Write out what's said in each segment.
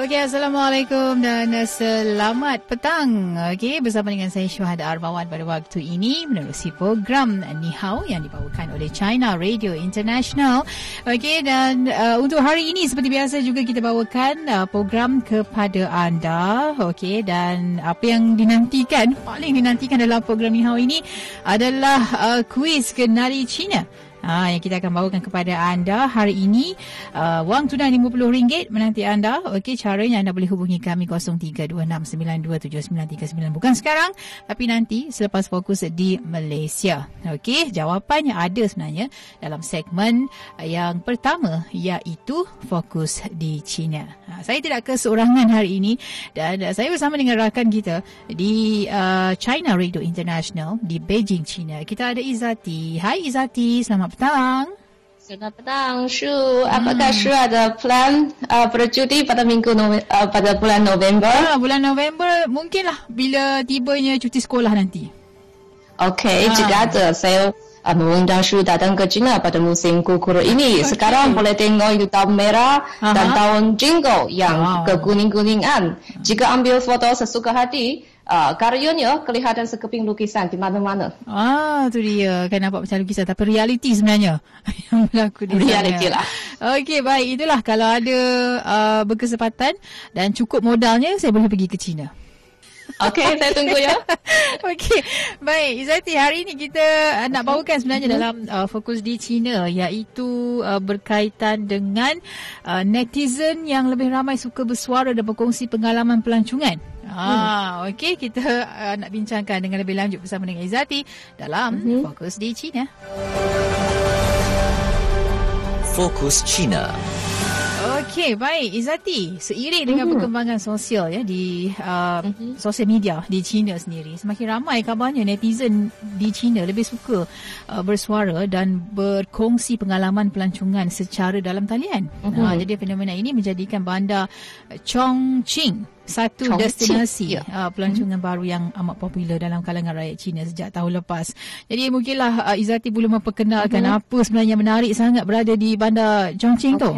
Okey, Assalamualaikum dan selamat petang. Okey, bersama dengan saya Syuhada Arbawan pada waktu ini menerusi program Ni Hao yang dibawakan oleh China Radio International. Okey, dan uh, untuk hari ini seperti biasa juga kita bawakan uh, program kepada anda. Okey, dan apa yang dinantikan, paling dinantikan dalam program Ni Hao ini adalah uh, kuis kenali China. Ha, yang kita akan bawakan kepada anda hari ini. Uh, wang tunai RM50 menanti anda. Okey caranya anda boleh hubungi kami 0326927939 bukan sekarang tapi nanti selepas fokus di Malaysia. Okey jawapannya ada sebenarnya dalam segmen yang pertama iaitu fokus di China. Ha, saya tidak keseorangan hari ini dan uh, saya bersama dengan rakan kita di uh, China Radio International di Beijing China. Kita ada Izati. Hai Izati. Selamat petang. Selamat petang, Shu. Apakah hmm. Shu ada plan uh, bercuti pada minggu Nove- uh, pada bulan November? Ah, bulan November mungkinlah bila tibanya cuti sekolah nanti. Okey, ah. jika ada saya uh, mengundang Shu datang ke China pada musim kukur ini. Okay. Sekarang boleh tengok itu tahun merah Aha. dan tahun jingle yang wow. kekuning-kuningan. Jika ambil foto sesuka hati, uh, karyanya kelihatan sekeping lukisan di mana-mana. Ah, tu dia. Kan nampak macam lukisan tapi realiti sebenarnya yang berlaku di reality lah. Okey, baik. Itulah kalau ada uh, berkesempatan dan cukup modalnya saya boleh pergi ke China. Okey, saya tunggu ya. Okey, baik. Izati, hari ini kita uh, nak bawakan sebenarnya mm-hmm. dalam uh, fokus di China iaitu uh, berkaitan dengan uh, netizen yang lebih ramai suka bersuara dan berkongsi pengalaman pelancongan. Ah, hmm. okey kita uh, nak bincangkan dengan lebih lanjut bersama dengan Izati dalam hmm. Fokus di China. Fokus China. Okey, baik Izati. Seiring dengan mm-hmm. perkembangan sosial ya di uh, mm-hmm. sosial media di China sendiri, semakin ramai kabarnya netizen di China lebih suka uh, bersuara dan berkongsi pengalaman pelancongan secara dalam talian. Mm-hmm. Uh, jadi fenomena ini menjadikan bandar Chongqing satu Chongqing. destinasi yeah. uh, pelancongan mm-hmm. baru yang amat popular dalam kalangan rakyat Cina sejak tahun lepas. Jadi mungkinlah uh, Izati boleh memperkenalkan mm-hmm. apa sebenarnya menarik sangat berada di bandar Chongqing okay. tu.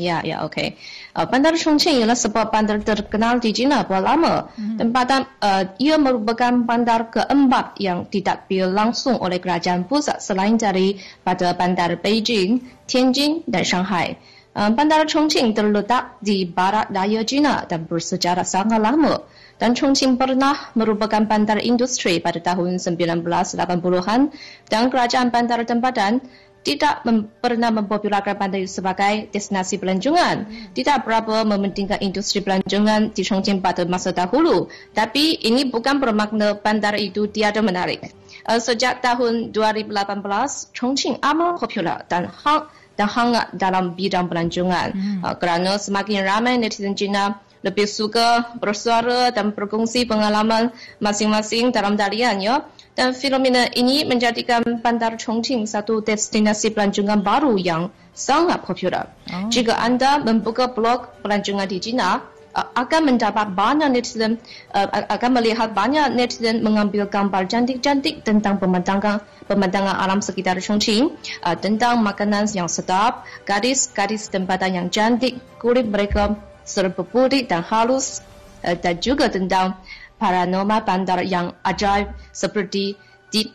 Ya, ya, okey. Uh, bandar Chongqing ialah sebuah bandar terkenal di China buat lama. Mm-hmm. Tempatan uh, ia merupakan bandar keempat yang didakbir langsung oleh kerajaan pusat selain dari pada bandar Beijing, Tianjin dan Shanghai. Uh, bandar Chongqing terletak di barat daya China dan bersejarah sangat lama. Dan Chongqing pernah merupakan bandar industri pada tahun 1980-an dan kerajaan bandar tempatan tidak mem- pernah mempopularkan bandar sebagai destinasi pelancongan. Tidak berapa mementingkan industri pelancongan di Chongqing pada masa dahulu. Tapi ini bukan bermakna bandar itu tiada menarik. Uh, sejak tahun 2018, Chongqing amat popular dan hang dan hangat dalam bidang pelancongan. Hmm. Uh, kerana semakin ramai netizen China lebih suka bersuara dan berkongsi pengalaman masing-masing dalam talian ya. Dan fenomena ini menjadikan bandar Chongqing satu destinasi pelancongan baru yang sangat popular. Oh. Jika anda membuka blog pelancongan di China, akan mendapat banyak netizen akan melihat banyak netizen mengambil gambar cantik-cantik tentang pemandangan pemandangan alam sekitar Chongqing, tentang makanan yang sedap, gadis-gadis tempatan yang cantik, kulit mereka serba putih dan halus, dan juga tentang paranormal bandar yang ajaib seperti di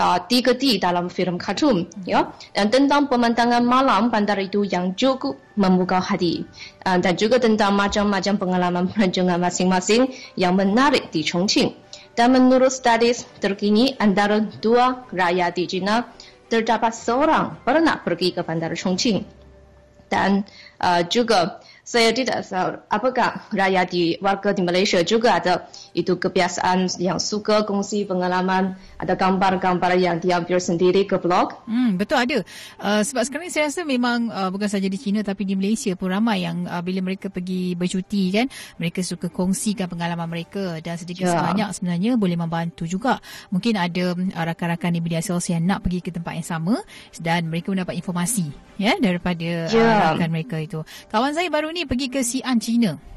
uh, tiga D dalam filem kartun ya. Dan tentang pemandangan malam bandar itu yang cukup membuka hati. Uh, dan juga tentang macam-macam pengalaman pelancongan masing-masing yang menarik di Chongqing. Dan menurut studies terkini antara dua rakyat di China terdapat seorang pernah pergi ke bandar Chongqing. Dan uh, juga saya tidak tahu apakah rakyat di warga di Malaysia juga ada itu kebiasaan yang suka kongsi pengalaman ada gambar-gambar yang diambil sendiri ke blog. Hmm, betul ada. Uh, sebab sekarang ni saya rasa memang uh, bukan saja di China tapi di Malaysia pun ramai yang uh, bila mereka pergi bercuti kan mereka suka kongsikan pengalaman mereka dan sedikit yeah. sebanyak sebenarnya boleh membantu juga. Mungkin ada uh, rakan-rakan di media sosial yang nak pergi ke tempat yang sama dan mereka mendapat informasi ya daripada yeah. uh, rakan mereka itu. Kawan saya baru ni pergi ke Xi'an China.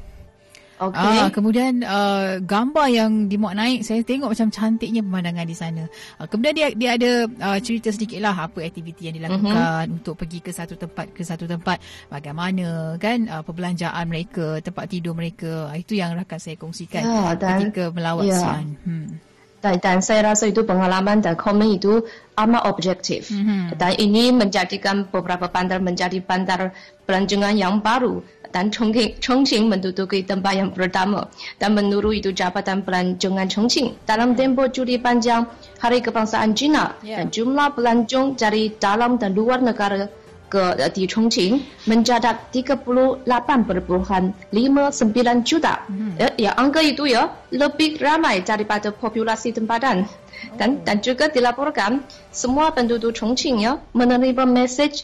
Okay. Ah, kemudian uh, gambar yang dimuat naik saya tengok macam cantiknya pemandangan di sana. Uh, kemudian dia dia ada uh, cerita sedikit lah apa aktiviti yang dilakukan uh-huh. untuk pergi ke satu tempat ke satu tempat bagaimana kan uh, perbelanjaan mereka, tempat tidur mereka. Uh, itu yang rakan saya kongsikan ya, dan, ketika melawat ya. Sian. Hmm. Dan, dan saya rasa itu pengalaman dan komen itu amat objektif. Mm-hmm. Dan ini menjadikan beberapa bandar menjadi bandar pelancongan yang baru dan Chongqing, Chongqing menduduki tempat yang pertama dan menurut itu Jabatan Pelancongan Chongqing dalam tempoh juli panjang Hari Kebangsaan Cina yeah. dan jumlah pelancong dari dalam dan luar negara ke di Chongqing mencatat 38.59 juta. Mm-hmm. Ya, ya, angka itu ya lebih ramai daripada populasi tempatan. Dan, oh. dan juga dilaporkan semua penduduk Chongqing ya menerima mesej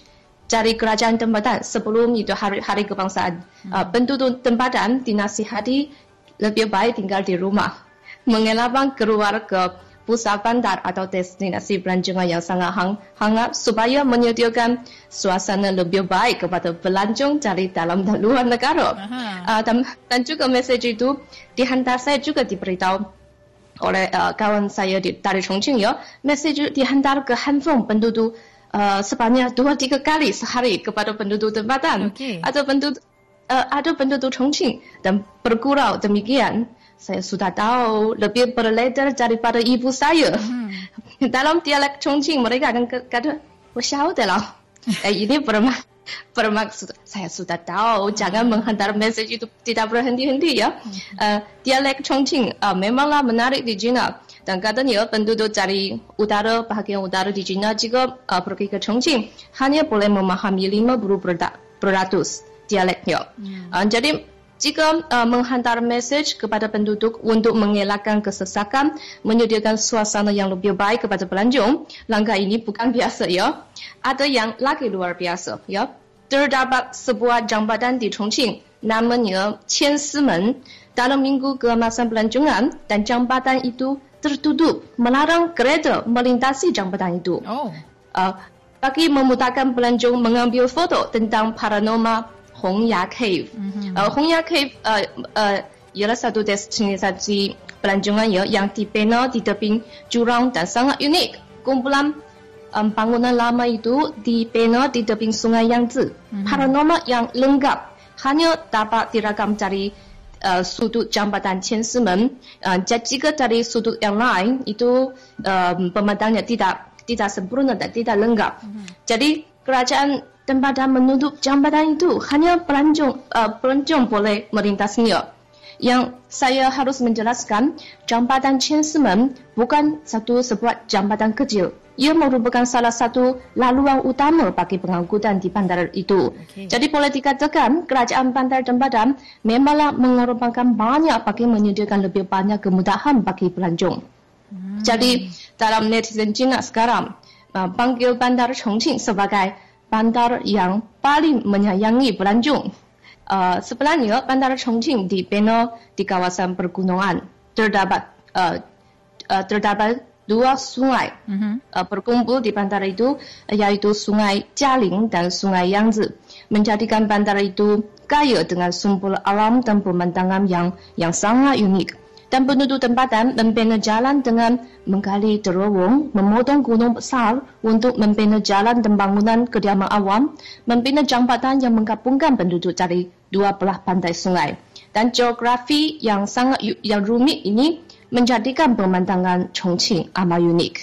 dari kerajaan tempatan sebelum itu hari, hari kebangsaan. Hmm. Uh, penduduk tempatan dinasihati lebih baik tinggal di rumah. Mengelabang keluar ke pusat bandar atau destinasi pelancongan yang sangat hang, hangat supaya menyediakan suasana lebih baik kepada pelancong dari dalam dan luar negara. Uh, dan, dan juga mesej itu dihantar saya juga diberitahu oleh uh, kawan saya di, dari Chongqing ya. Mesej dihantar ke handphone penduduk uh, sebanyak dua tiga kali sehari kepada penduduk tempatan okay. atau penduduk uh, atau penduduk Chongqing dan bergurau demikian saya sudah tahu lebih berleder daripada ibu saya. Hmm. Dalam dialek Chongqing mereka akan kata, 我晓得了. eh, ini bermak bermaksud saya sudah tahu jangan hmm. menghantar message itu tidak berhenti-henti ya. Hmm. Uh, dialek Chongqing uh, memanglah menarik di China dan katanya penduduk dari utara bahagian utara di China jika uh, pergi ke Chongqing hanya boleh memahami 50 beratus dialeknya. Hmm. Uh, jadi jika uh, menghantar message kepada penduduk untuk mengelakkan kesesakan, menyediakan suasana yang lebih baik kepada pelancong, langkah ini bukan biasa ya. Ada yang lagi luar biasa ya. Terdapat sebuah jambatan di Chongqing namanya Qian Si Men dalam minggu keemasan pelancongan dan jambatan itu tertutup melarang kereta melintasi jambatan itu. Oh. Uh, bagi memudahkan pelancong mengambil foto tentang paranormal Hongya Cave. Mm-hmm. Uh, Hongya Cave uh, uh, ialah satu destinasi pelancongan ya, yang dibina di tebing jurang dan sangat unik. Kumpulan um, bangunan lama itu dibina di tebing sungai Yangtze. Mm-hmm. Paranormal yang lengkap hanya dapat dirakam dari uh, sudut jambatan Qiansimen. Uh, jika dari sudut yang lain itu uh, pemandangnya tidak tidak sempurna dan tidak lengkap. Mm-hmm. Jadi kerajaan tempatan menutup jambatan itu hanya pelancong uh, pelancong boleh melintasinya. Yang saya harus menjelaskan, jambatan Qiansimen bukan satu sebuah jambatan kecil ia merupakan salah satu laluan utama bagi pengangkutan di bandar itu. Okay. Jadi boleh dikatakan kerajaan bandar tempatan memanglah mengorbankan banyak bagi menyediakan lebih banyak kemudahan bagi pelancong. Hmm. Jadi dalam netizen China sekarang, uh, panggil bandar Chongqing sebagai bandar yang paling menyayangi pelancong. Uh, sebenarnya bandar Chongqing dibina di kawasan pergunungan terdapat uh, uh, terdapat dua sungai mm-hmm. uh, berkumpul di bandara itu yaitu Sungai Jialing dan Sungai Yangtze menjadikan bandara itu kaya dengan sumber alam dan pemandangan yang yang sangat unik. Dan penduduk tempatan membina jalan dengan menggali terowong, memotong gunung besar untuk membina jalan dan bangunan kediaman awam, membina jambatan yang menggabungkan penduduk dari dua belah pantai sungai. Dan geografi yang sangat yang rumit ini menjadikan pemandangan Chongqing amat unik.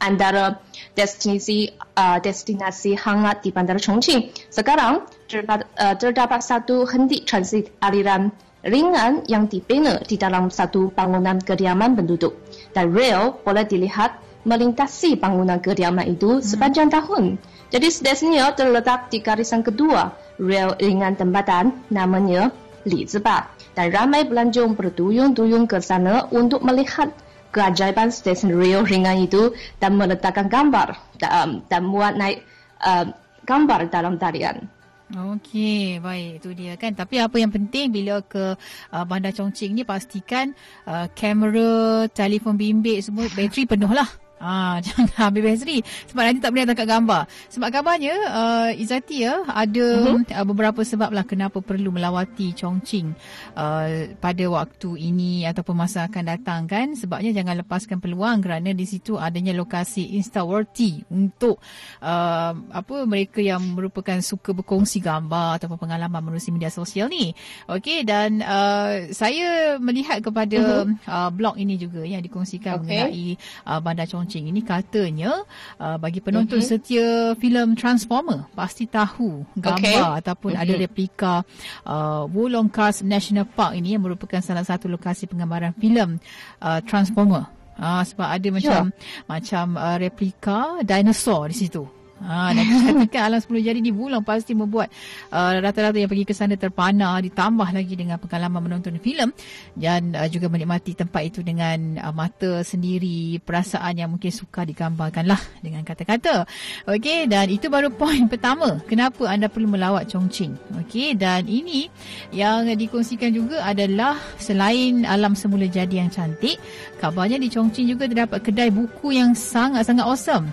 Antara destinasi uh, destinasi hangat di Bandar Chongqing sekarang terdapat, uh, terdapat satu henti transit aliran ringan yang dibina di dalam satu bangunan kediaman penduduk dan rail boleh dilihat melintasi bangunan kediaman itu hmm. sepanjang tahun. Jadi destinasinya terletak di garisan kedua rail ringan tempatan namanya Li Ziba dan ramai pelancong berduyun-duyun ke sana untuk melihat keajaiban stesen rail ringan itu dan meletakkan gambar dan, dan muat naik uh, gambar dalam tarian. Okey, baik itu dia kan. Tapi apa yang penting bila ke uh, Bandar Chongqing ni pastikan uh, kamera, telefon bimbit semua bateri penuh lah. Ah, jangan Habib Hazri sebab nanti tak boleh tangkap gambar. Sebab kabarnya uh, Izati ya ada uh-huh. uh, beberapa sebab lah kenapa perlu melawati Chongqing uh, pada waktu ini ataupun masa akan datang kan. Sebabnya jangan lepaskan peluang kerana di situ adanya lokasi insta-worthy untuk uh, apa mereka yang merupakan suka berkongsi gambar ataupun pengalaman menerusi media sosial ni. Okey dan uh, saya melihat kepada uh-huh. uh, blog ini juga yang dikongsikan okay. mengenai uh, bandar Chongqing launching ini katanya uh, bagi penonton mm-hmm. setia filem Transformer pasti tahu gambar okay. ataupun mm-hmm. ada replika uh, Wulong Cars National Park ini yang merupakan salah satu lokasi penggambaran filem uh, Transformer. Uh, sebab ada macam yeah. macam uh, replika dinosaur di situ. Ha, dan ketika alam 10 jari dibulang pasti membuat uh, rata-rata yang pergi ke sana terpana ditambah lagi dengan pengalaman menonton filem dan uh, juga menikmati tempat itu dengan uh, mata sendiri perasaan yang mungkin suka digambarkan lah dengan kata-kata. Okey, dan itu baru poin pertama kenapa anda perlu melawat Chongqing? Okey, dan ini yang dikongsikan juga adalah selain alam semula jadi yang cantik kabarnya di Chongqing juga terdapat kedai buku yang sangat-sangat awesome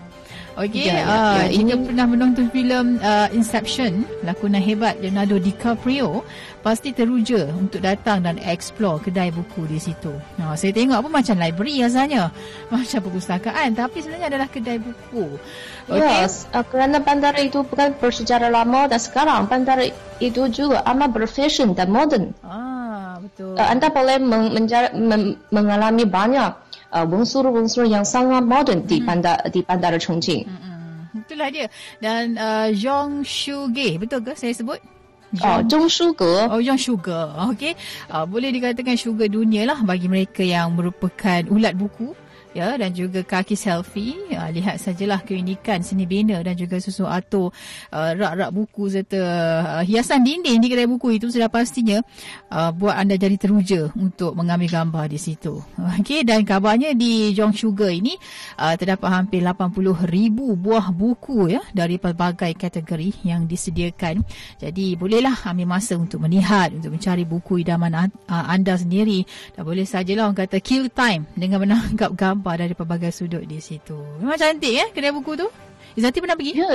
Okey, ya, ya, uh, ya. ini pernah menonton filem uh, Inception, lakonan hebat Leonardo DiCaprio, pasti teruja untuk datang dan explore kedai buku di situ. Nah, saya tengok apa macam library rasanya, macam perpustakaan, tapi sebenarnya adalah kedai buku. Okay. Yes, uh, kerana bandar itu bukan bersejarah lama dan sekarang bandar itu juga amat berfashion dan modern. Ah, betul. Uh, anda boleh meng- men- mengalami banyak uh, unsur-unsur yang sangat moden di hmm. bandar di bandar Chongqing. Hmm, hmm. Itulah dia. Dan uh, Zhong Shuge, betul ke saya sebut? Oh, Zhong Shuge. Oh, Zhong Shuge. Okey. Uh, boleh dikatakan sugar dunia lah bagi mereka yang merupakan ulat buku ya dan juga kaki selfie. Ya, lihat sajalah keunikan seni bina dan juga sesuatu uh, rak-rak buku serta uh, hiasan dinding di kedai buku itu sudah pastinya uh, buat anda jadi teruja untuk mengambil gambar di situ. Okey dan kabarnya di Jong Sugar ini uh, terdapat hampir 80 ribu buah buku ya dari pelbagai kategori yang disediakan. Jadi bolehlah ambil masa untuk melihat untuk mencari buku idaman anda sendiri. Dan boleh sajalah orang kata kill time dengan menangkap gambar nampak dari pelbagai sudut di situ. Memang cantik ya kedai buku tu. Izati pernah pergi? Ya,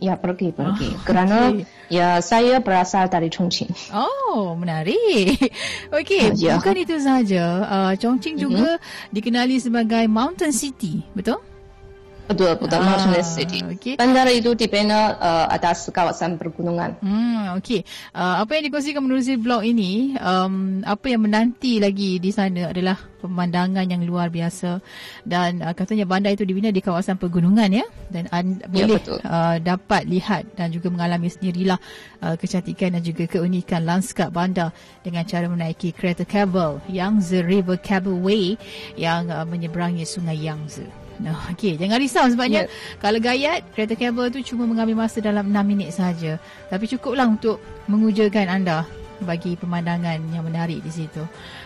ya pergi, pergi. Oh, Kerana okay. ya saya berasal dari Chongqing. Oh, menarik. Okey, uh, ya. bukan itu saja. Uh, Chongqing uh-huh. juga dikenali sebagai Mountain City, betul? Betul, betul. Ah, Mountainous City. Okay. Bandar itu dibina uh, atas kawasan pergunungan. Hmm, okey. Uh, apa yang dikongsikan menerusi blog ini, um, apa yang menanti lagi di sana adalah pemandangan yang luar biasa dan uh, katanya bandar itu dibina di kawasan pergunungan ya dan anda ya, boleh uh, dapat lihat dan juga mengalami sendirilah uh, kecantikan dan juga keunikan lanskap bandar dengan cara menaiki kereta kabel Yangtze River Cableway yang uh, menyeberangi sungai Yangtze. Nah, okey, jangan risau sebabnya yeah. kalau gayat kereta kabel tu cuma mengambil masa dalam 6 minit saja. Tapi cukuplah untuk mengujakan anda bagi pemandangan yang menarik di situ.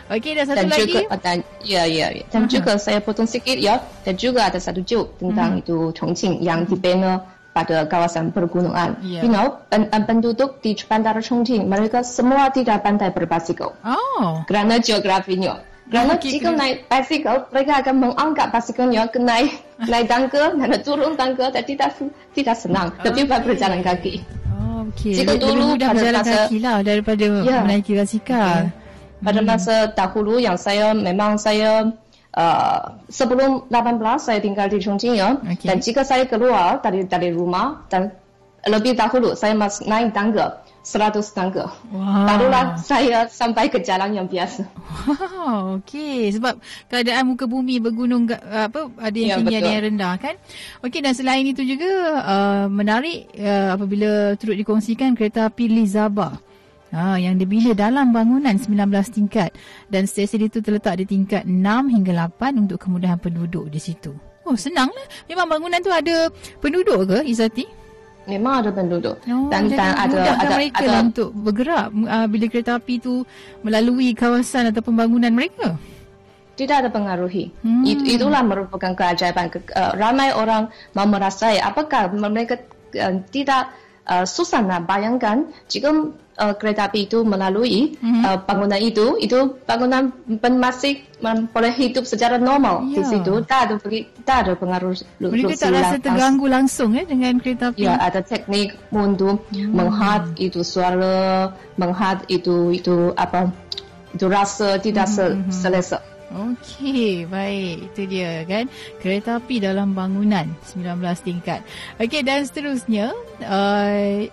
Okey, dan satu dan lagi. Juga, dan, ya, ya, ya. Dan uh-huh. juga saya potong sikit ya. Dan juga ada satu joke tentang uh-huh. itu Chongqing yang uh-huh. dibina pada kawasan pergunungan. Yeah. You know, pen, penduduk di bandar Chongqing mereka semua tidak pandai berbasikal. Oh. Kerana geografinya. Kerana okay, jika kena. naik basikal, mereka akan menganggap basikalnya ke naik, naik tangga dan turun tangga dan tidak, tidak senang. Okay. Lebih baik berjalan kaki. Oh, okay. Jika dulu pada masa, kaki lah daripada yeah. menaiki basikal. Okay. Pada hmm. masa dahulu yang saya memang saya uh, sebelum 18 saya tinggal di Chongqing ya. Okay. Dan jika saya keluar dari dari rumah dan lebih dahulu saya masih naik tangga seratus tangga. Wow. Barulah saya sampai ke jalan yang biasa. Wow, okey. Sebab keadaan muka bumi bergunung apa ada yang ya, tinggi betul. ada yang rendah kan. Okey dan selain itu juga uh, menarik uh, apabila turut dikongsikan kereta api Lizaba. Ha, yang dibina dalam bangunan 19 tingkat dan stesen itu terletak di tingkat 6 hingga 8 untuk kemudahan penduduk di situ. Oh senanglah. Memang bangunan tu ada penduduk ke Izati? Memang ada penduduk. Oh, dan dan ada ada mereka ada untuk bergerak uh, bila kereta api itu melalui kawasan atau pembangunan mereka. Tidak ada pengaruhi. Hmm. It, itulah merupakan keajaiban. Uh, ramai orang mau merasai apakah mereka uh, tidak uh, susah nak bayangkan jika uh, kereta api itu melalui mm-hmm. uh, bangunan itu, itu bangunan masih boleh hidup secara normal yeah. di ya. situ. Tak ada tak ada pengaruh. Mereka tak rasa terganggu langsung eh dengan kereta api. Ya, ada teknik untuk mm. menghad itu suara, menghad itu itu apa? Itu rasa tidak mm-hmm. selesa. Okey, baik. Itu dia kan. Kereta api dalam bangunan 19 tingkat. Okey, dan seterusnya uh,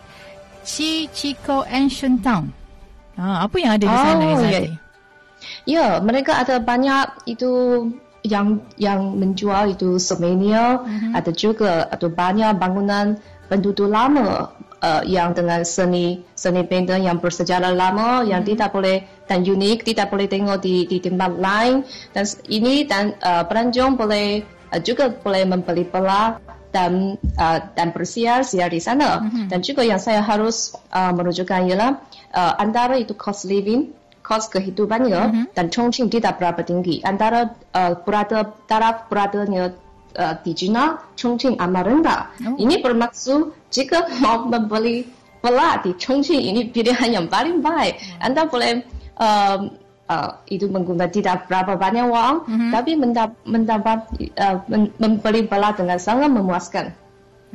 Chi Chico Ancient Town. Ha, apa yang ada di sana, oh, Ya. ya, mereka ada banyak itu yang yang menjual itu souvenir. Uh-huh. Ada juga ada banyak bangunan penduduk lama uh, yang dengan seni seni benda yang bersejarah lama yang hmm. tidak boleh dan unik tidak boleh tengok di di tempat lain dan ini dan uh, pelancong boleh uh, juga boleh membeli pela dan uh, dan bersiar-siar di sana hmm. dan juga yang saya harus uh, menunjukkan ialah uh, antara itu cost living kos kehidupannya mm-hmm. dan Chongqing tidak berapa tinggi antara uh, berada taraf beradanya uh, di China Chongqing amat rendah oh. ini bermaksud jika mau membeli pela di Chongqing ini pilihan yang paling baik. Hmm. Anda boleh uh, uh, itu menggunakan tidak berapa banyak uang, mm-hmm. tapi mendapat, mendapat uh, membeli pela dengan sangat memuaskan.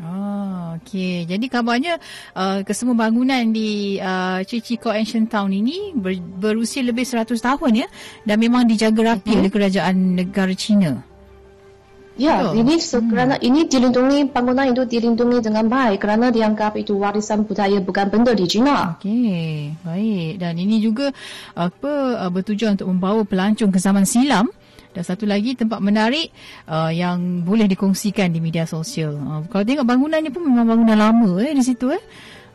Oh, okey. Jadi kabarnya uh, kesemua bangunan di uh, Chichiko Ancient Town ini ber, berusia lebih 100 tahun ya dan memang dijaga rapi mm-hmm. oleh kerajaan negara China. Ya, Betul. ini kerana hmm. ini dilindungi bangunan itu dilindungi dengan baik kerana dianggap itu warisan budaya bukan benda di China. Okey, baik. Dan ini juga apa uh, bertujuan untuk membawa pelancong ke zaman silam dan satu lagi tempat menarik uh, yang boleh dikongsikan di media sosial. Uh, kalau tengok bangunannya pun memang bangunan lama eh di situ eh.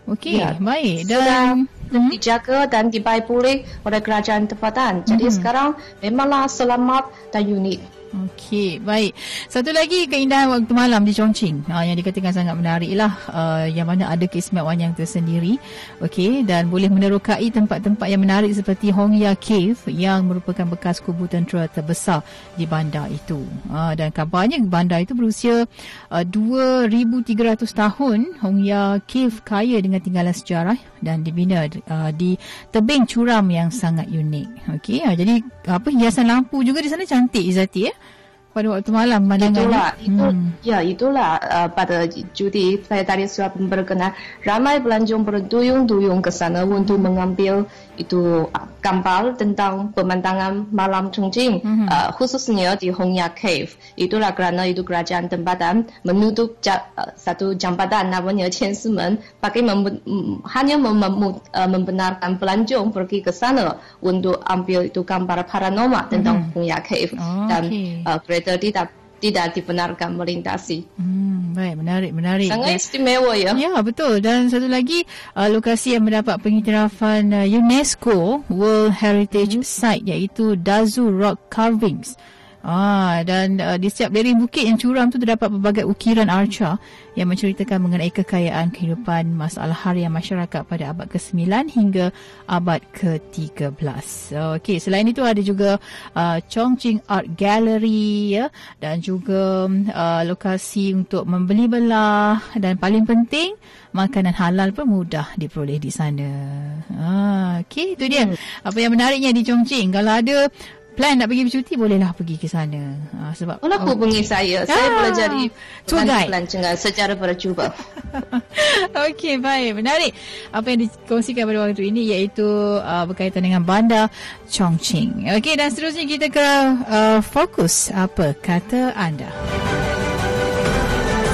Okey, ya. baik. Dan hmm? dijaga dan dibaik pulih oleh kerajaan tempatan. Jadi hmm. sekarang memanglah selamat dan unik. Okey, baik. Satu lagi keindahan waktu malam di Chongqing uh, yang dikatakan sangat menarik lah uh, yang mana ada keistimewaan yang tersendiri. Okey, dan boleh menerokai tempat-tempat yang menarik seperti Hongya Cave yang merupakan bekas kubu tentera terbesar di bandar itu. Uh, dan kabarnya bandar itu berusia uh, 2300 tahun. Hongya Cave kaya dengan tinggalan sejarah dan dibina uh, di tebing curam yang sangat unik. Okey, uh, jadi apa hiasan lampu juga di sana cantik Izati ya. Eh? Pada waktu malam pandangan itulah itu hmm. ya itulah uh, pada judi saya tadi sudah berkenal ramai pelancong berduyung-duyung ke sana untuk mengambil itu uh, gambar tentang pemandangan malam Chongqing hmm. uh, khususnya di Hongya Cave itulah kerana itu kerajaan tempatan menutup ja, uh, satu jambatan namanya Qiansimen bagi mem- hanya mem- mem- uh, membenarkan pelancong pergi ke sana untuk ambil itu gambar paranormal tentang hmm. Hongya Cave oh, dan okay. uh, kereta tidak tidak dibenarkan melintasi. Hmm, baik, menarik, menarik. Sangat istimewa ya. Ya, betul. Dan satu lagi, uh, lokasi yang mendapat pengiktirafan uh, UNESCO World Heritage hmm. Site iaitu Dazu Rock Carvings. Ah, dan uh, di setiap lereng bukit yang curam tu terdapat pelbagai ukiran arca yang menceritakan mengenai kekayaan kehidupan masalah harian masyarakat pada abad ke-9 hingga abad ke-13. Okey, selain itu ada juga uh, Chongqing Art Gallery ya dan juga uh, lokasi untuk membeli belah dan paling penting makanan halal pun mudah diperoleh di sana. Ah, okey, itu dia. Hmm. Apa yang menariknya di Chongqing kalau ada plan nak pergi bercuti bolehlah pergi ke sana. Ha, sebab Kalau oh. hubungi saya, ah, saya boleh jadi tour guide pelancongan secara percuma. Okey, baik. Menarik. Apa yang dikongsikan pada waktu ini iaitu uh, berkaitan dengan bandar Chongqing. Okey, dan seterusnya kita ke uh, fokus apa kata anda.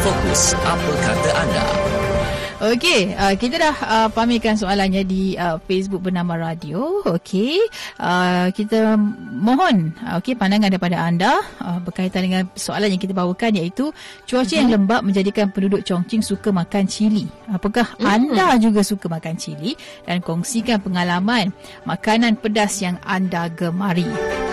Fokus apa kata anda. Okey, uh, kita dah uh, pamerkan soalannya di uh, Facebook bernama Radio. Okey, uh, kita mohon uh, okey pandangan daripada anda uh, berkaitan dengan soalan yang kita bawakan iaitu cuaca uh-huh. yang mhm. lembap menjadikan penduduk Chongqing suka makan cili. Apakah uh-huh. anda juga suka makan cili dan kongsikan pengalaman makanan pedas yang anda gemari.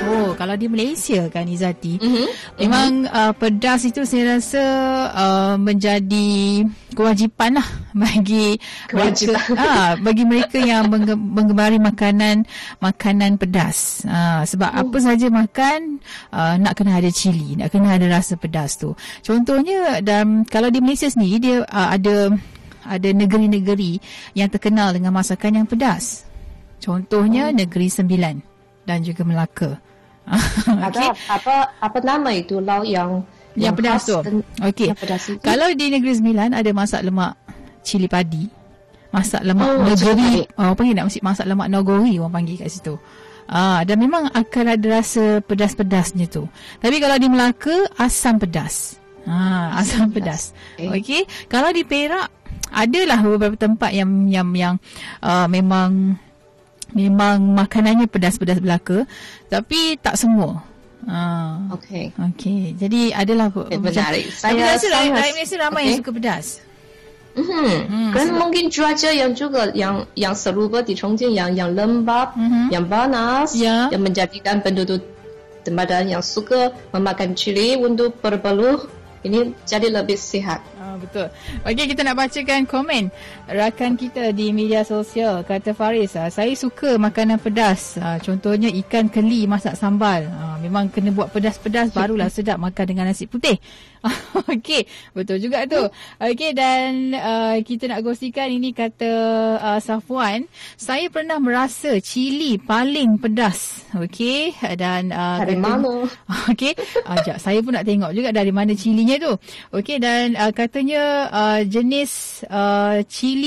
Oh, kalau di Malaysia kan Izati, uh-huh. memang uh, pedas itu saya rasa uh, menjadi kewajipan lah bagi mereka ah bagi mereka yang menggemari makanan makanan pedas ah sebab oh. apa saja makan uh, nak kena ada cili nak kena ada rasa pedas tu contohnya dan kalau di Malaysia sendiri dia uh, ada ada negeri-negeri yang terkenal dengan masakan yang pedas. Contohnya hmm. negeri Sembilan dan juga Melaka. okay. Ada apa apa nama itu lauk yang yang, yang pedas tu. Okey. Kalau di negeri Sembilan ada masak lemak cili padi. Masak lemak oh, negeri. Oh, panggil nak masak lemak nogori orang panggil kat situ. Ah, dan memang akan ada rasa pedas-pedasnya tu. Tapi kalau di Melaka asam pedas. Ah, asam, asam pedas. pedas. Okey. Kalau di Perak adalah beberapa tempat yang yang yang uh, memang memang makanannya pedas-pedas belaka tapi tak semua. Ah. Okey. Okey. Jadi adalah okay, menarik. Saya rasa rakyat Malaysia ramai okay. yang suka pedas. Hmm, hmm kan mungkin cuaca yang juga yang yang serupa di Chongqing yang yang lembab, hmm. yang panas, yeah. yang menjadikan penduduk tempatan yang suka memakan cili untuk berbelu ini jadi lebih sihat. Ah, betul. Okey, kita nak bacakan komen rakan kita di media sosial. Kata Faris, ah, saya suka makanan pedas. Ah, contohnya ikan keli masak sambal. Ah, memang kena buat pedas-pedas barulah sedap makan dengan nasi putih. Okey, betul juga tu. Okey, dan uh, kita nak gosikan ini kata uh, Safwan. Saya pernah merasa cili paling pedas. Okey, dan... Uh, dari kata, mana? Okey, ajak saya pun nak tengok juga dari mana cilinya tu. Okey, dan uh, katanya uh, jenis uh, cili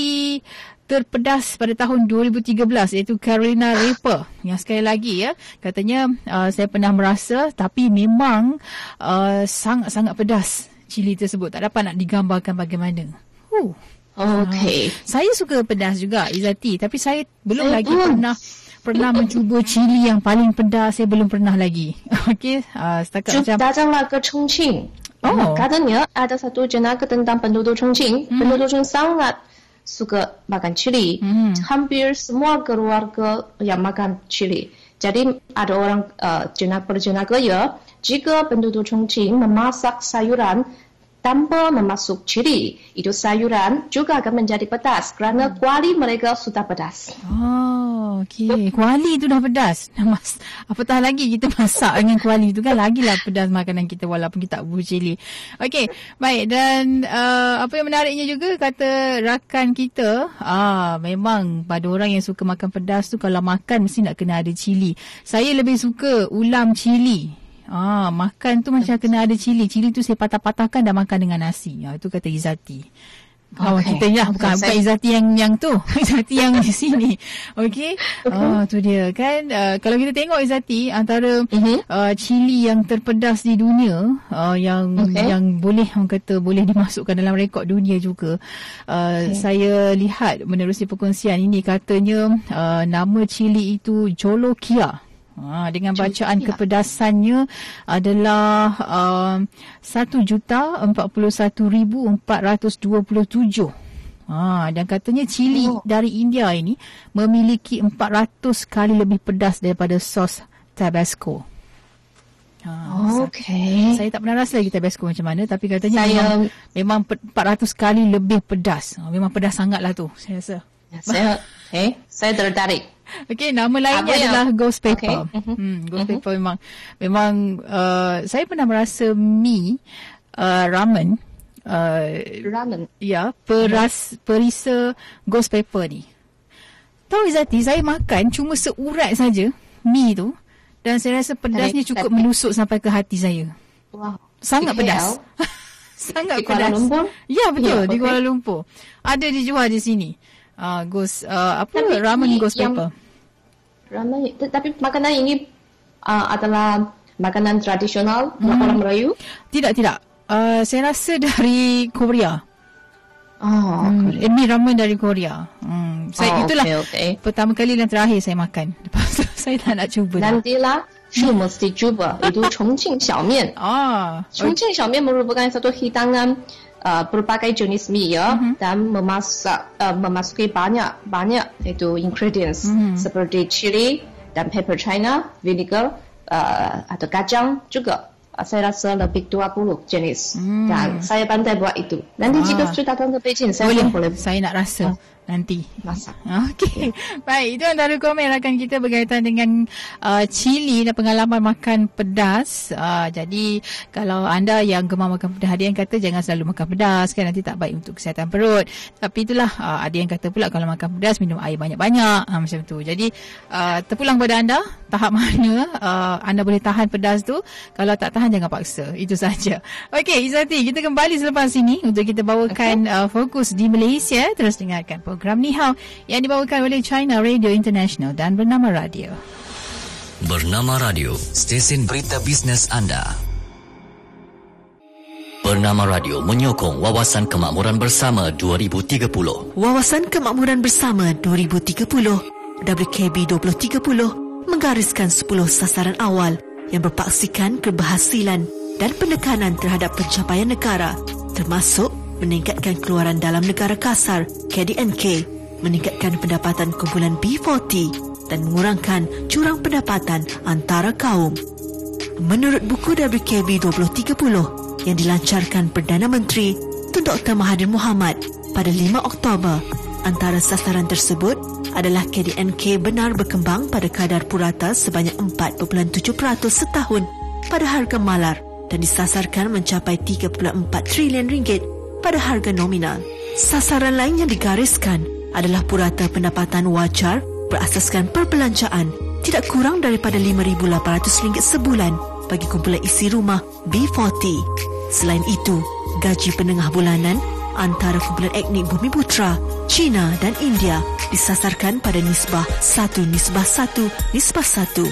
terpedas pada tahun 2013 iaitu Carolina Reaper yang sekali lagi ya katanya uh, saya pernah merasa tapi memang uh, sangat-sangat pedas cili tersebut tak dapat nak digambarkan bagaimana. Uh. Okey. Uh, saya suka pedas juga Izati tapi saya belum lagi pernah pernah mencuba cili yang paling pedas saya belum pernah lagi. Okey, uh, setakat macam datanglah ke Chongqing. Oh. Katanya ada satu jenaka tentang penduduk Chongqing. Hmm. Penduduk Chongqing sangat suka makan cili. Mm. Hampir semua keluarga yang makan cili. Jadi ada orang uh, jenak berjenaga ya, jika penduduk Chongqing memasak sayuran tanpa memasuk cili, itu sayuran juga akan menjadi pedas kerana hmm. kuali mereka sudah pedas. Oh, okey. Kuali itu dah pedas. Mas, apatah lagi kita masak dengan kuali itu kan lagilah pedas makanan kita walaupun kita tak bubuh cili. Okey, baik. Dan uh, apa yang menariknya juga kata rakan kita, ah memang pada orang yang suka makan pedas tu kalau makan mesti nak kena ada cili. Saya lebih suka ulam cili. Ah, makan tu macam kena ada cili. Cili tu saya patah-patahkan dan makan dengan nasi. Ah, itu kata Izati. Kawan okay. kita ya, bukan, okay, bukan Izati yang yang tu. Izati yang di sini. Okey. Okay. Ah, tu dia kan. Uh, kalau kita tengok Izati antara uh-huh. uh, cili yang terpedas di dunia uh, yang okay. yang boleh orang kata boleh dimasukkan dalam rekod dunia juga. Uh, okay. saya lihat menerusi perkongsian ini katanya uh, nama cili itu Jolokia. Ha, dengan bacaan Cuti, kepedasannya adalah um, 1,41,427. Ha, dan katanya cili oh. dari India ini memiliki 400 kali lebih pedas daripada sos Tabasco. Ha, okay. Saya, saya tak pernah rasa lagi Tabasco macam mana tapi katanya saya, memang, memang 400 kali lebih pedas. Ha, memang pedas sangatlah tu saya rasa. Ya, saya eh saya tertarik. Okey, nama lainnya Apa adalah yang... Ghost Paper. Okay. Mm-hmm. Hmm, Ghost mm-hmm. Paper memang memang uh, saya pernah merasa mi uh, ramen uh, ramen. Ya, peras mm-hmm. perisa Ghost Paper ni. Tahu Izati, saya makan cuma seurat saja mi tu dan saya rasa pedasnya cukup menusuk sampai ke hati saya. Wow. Sangat pedas. Sangat di pedas. Kuala Lumpur? Ya, betul, ya, di Kuala Lumpur. Ada dijual di sini. Uh, ghost uh, apa tapi ramen ghost pepper ramen tapi makanan ini uh, adalah makanan tradisional hmm. orang Melayu? Tidak, tidak. Uh, saya rasa dari Korea. Oh, hmm, ini ramen dari Korea. Hmm. Saya oh, itulah okay, okay. pertama kali dan terakhir saya makan. Lepas tu saya tak nak cuba. Nantilah, you mesti cuba. Itu Chongqing Xiaomian. Ah, Chongqing Xiaomian merupakan satu hidangan uh, berbagai jenis mie ya mm-hmm. dan memasak uh, memasuki banyak banyak itu ingredients mm-hmm. seperti chili dan pepper China, vinegar uh, atau kacang juga. Uh, saya rasa lebih 20 jenis mm. dan saya pandai buat itu. Nanti ah. jika sudah datang ke Beijing, saya boleh. boleh. Saya nak rasa. Uh. Nanti. Masak. Okey. Baik, itu antara komen rakan kita berkaitan dengan uh, cili dan pengalaman makan pedas. Uh, jadi kalau anda yang gemar makan pedas, ada yang kata jangan selalu makan pedas kan nanti tak baik untuk kesihatan perut. Tapi itulah uh, ada yang kata pula kalau makan pedas minum air banyak-banyak uh, macam tu. Jadi uh, terpulang pada anda tahap mana uh, anda boleh tahan pedas tu. Kalau tak tahan jangan paksa. Itu saja. Okey, Izati, kita kembali selepas ini untuk kita bawakan okay. uh, fokus di Malaysia. Terus dengarkan program program Ni Hao yang dibawakan oleh China Radio International dan Bernama Radio. Bernama Radio, stesen berita bisnes anda. Bernama Radio menyokong Wawasan Kemakmuran Bersama 2030. Wawasan Kemakmuran Bersama 2030, WKB 2030, menggariskan 10 sasaran awal yang berpaksikan keberhasilan dan penekanan terhadap pencapaian negara termasuk meningkatkan keluaran dalam negara kasar KDNK, meningkatkan pendapatan kumpulan B40 dan mengurangkan jurang pendapatan antara kaum. Menurut buku WKB 2030 yang dilancarkan Perdana Menteri Tun Dr. Mahathir Mohamad pada 5 Oktober, antara sasaran tersebut adalah KDNK benar berkembang pada kadar purata sebanyak 4.7% setahun pada harga malar dan disasarkan mencapai 3.4 trilion ringgit pada harga nominal. Sasaran lain yang digariskan adalah purata pendapatan wajar berasaskan perbelanjaan tidak kurang daripada RM5,800 sebulan bagi kumpulan isi rumah B40. Selain itu, gaji penengah bulanan antara kumpulan etnik Bumi Putra, China dan India disasarkan pada nisbah 1 nisbah 1 nisbah 1.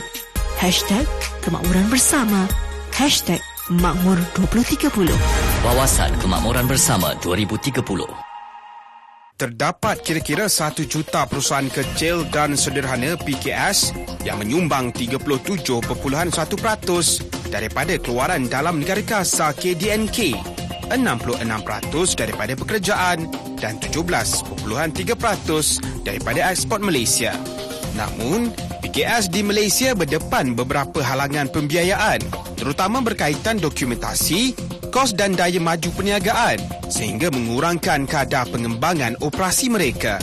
Hashtag Kemakmuran Bersama. Hashtag Makmur 2030. Wawasan Kemakmuran Bersama 2030. Terdapat kira-kira 1 juta perusahaan kecil dan sederhana PKS yang menyumbang 37.1% daripada keluaran dalam negara kasar KDNK, 66% daripada pekerjaan dan 17.3% daripada ekspor Malaysia. Namun, PKS di Malaysia berdepan beberapa halangan pembiayaan terutama berkaitan dokumentasi, kos dan daya maju perniagaan sehingga mengurangkan kadar pengembangan operasi mereka.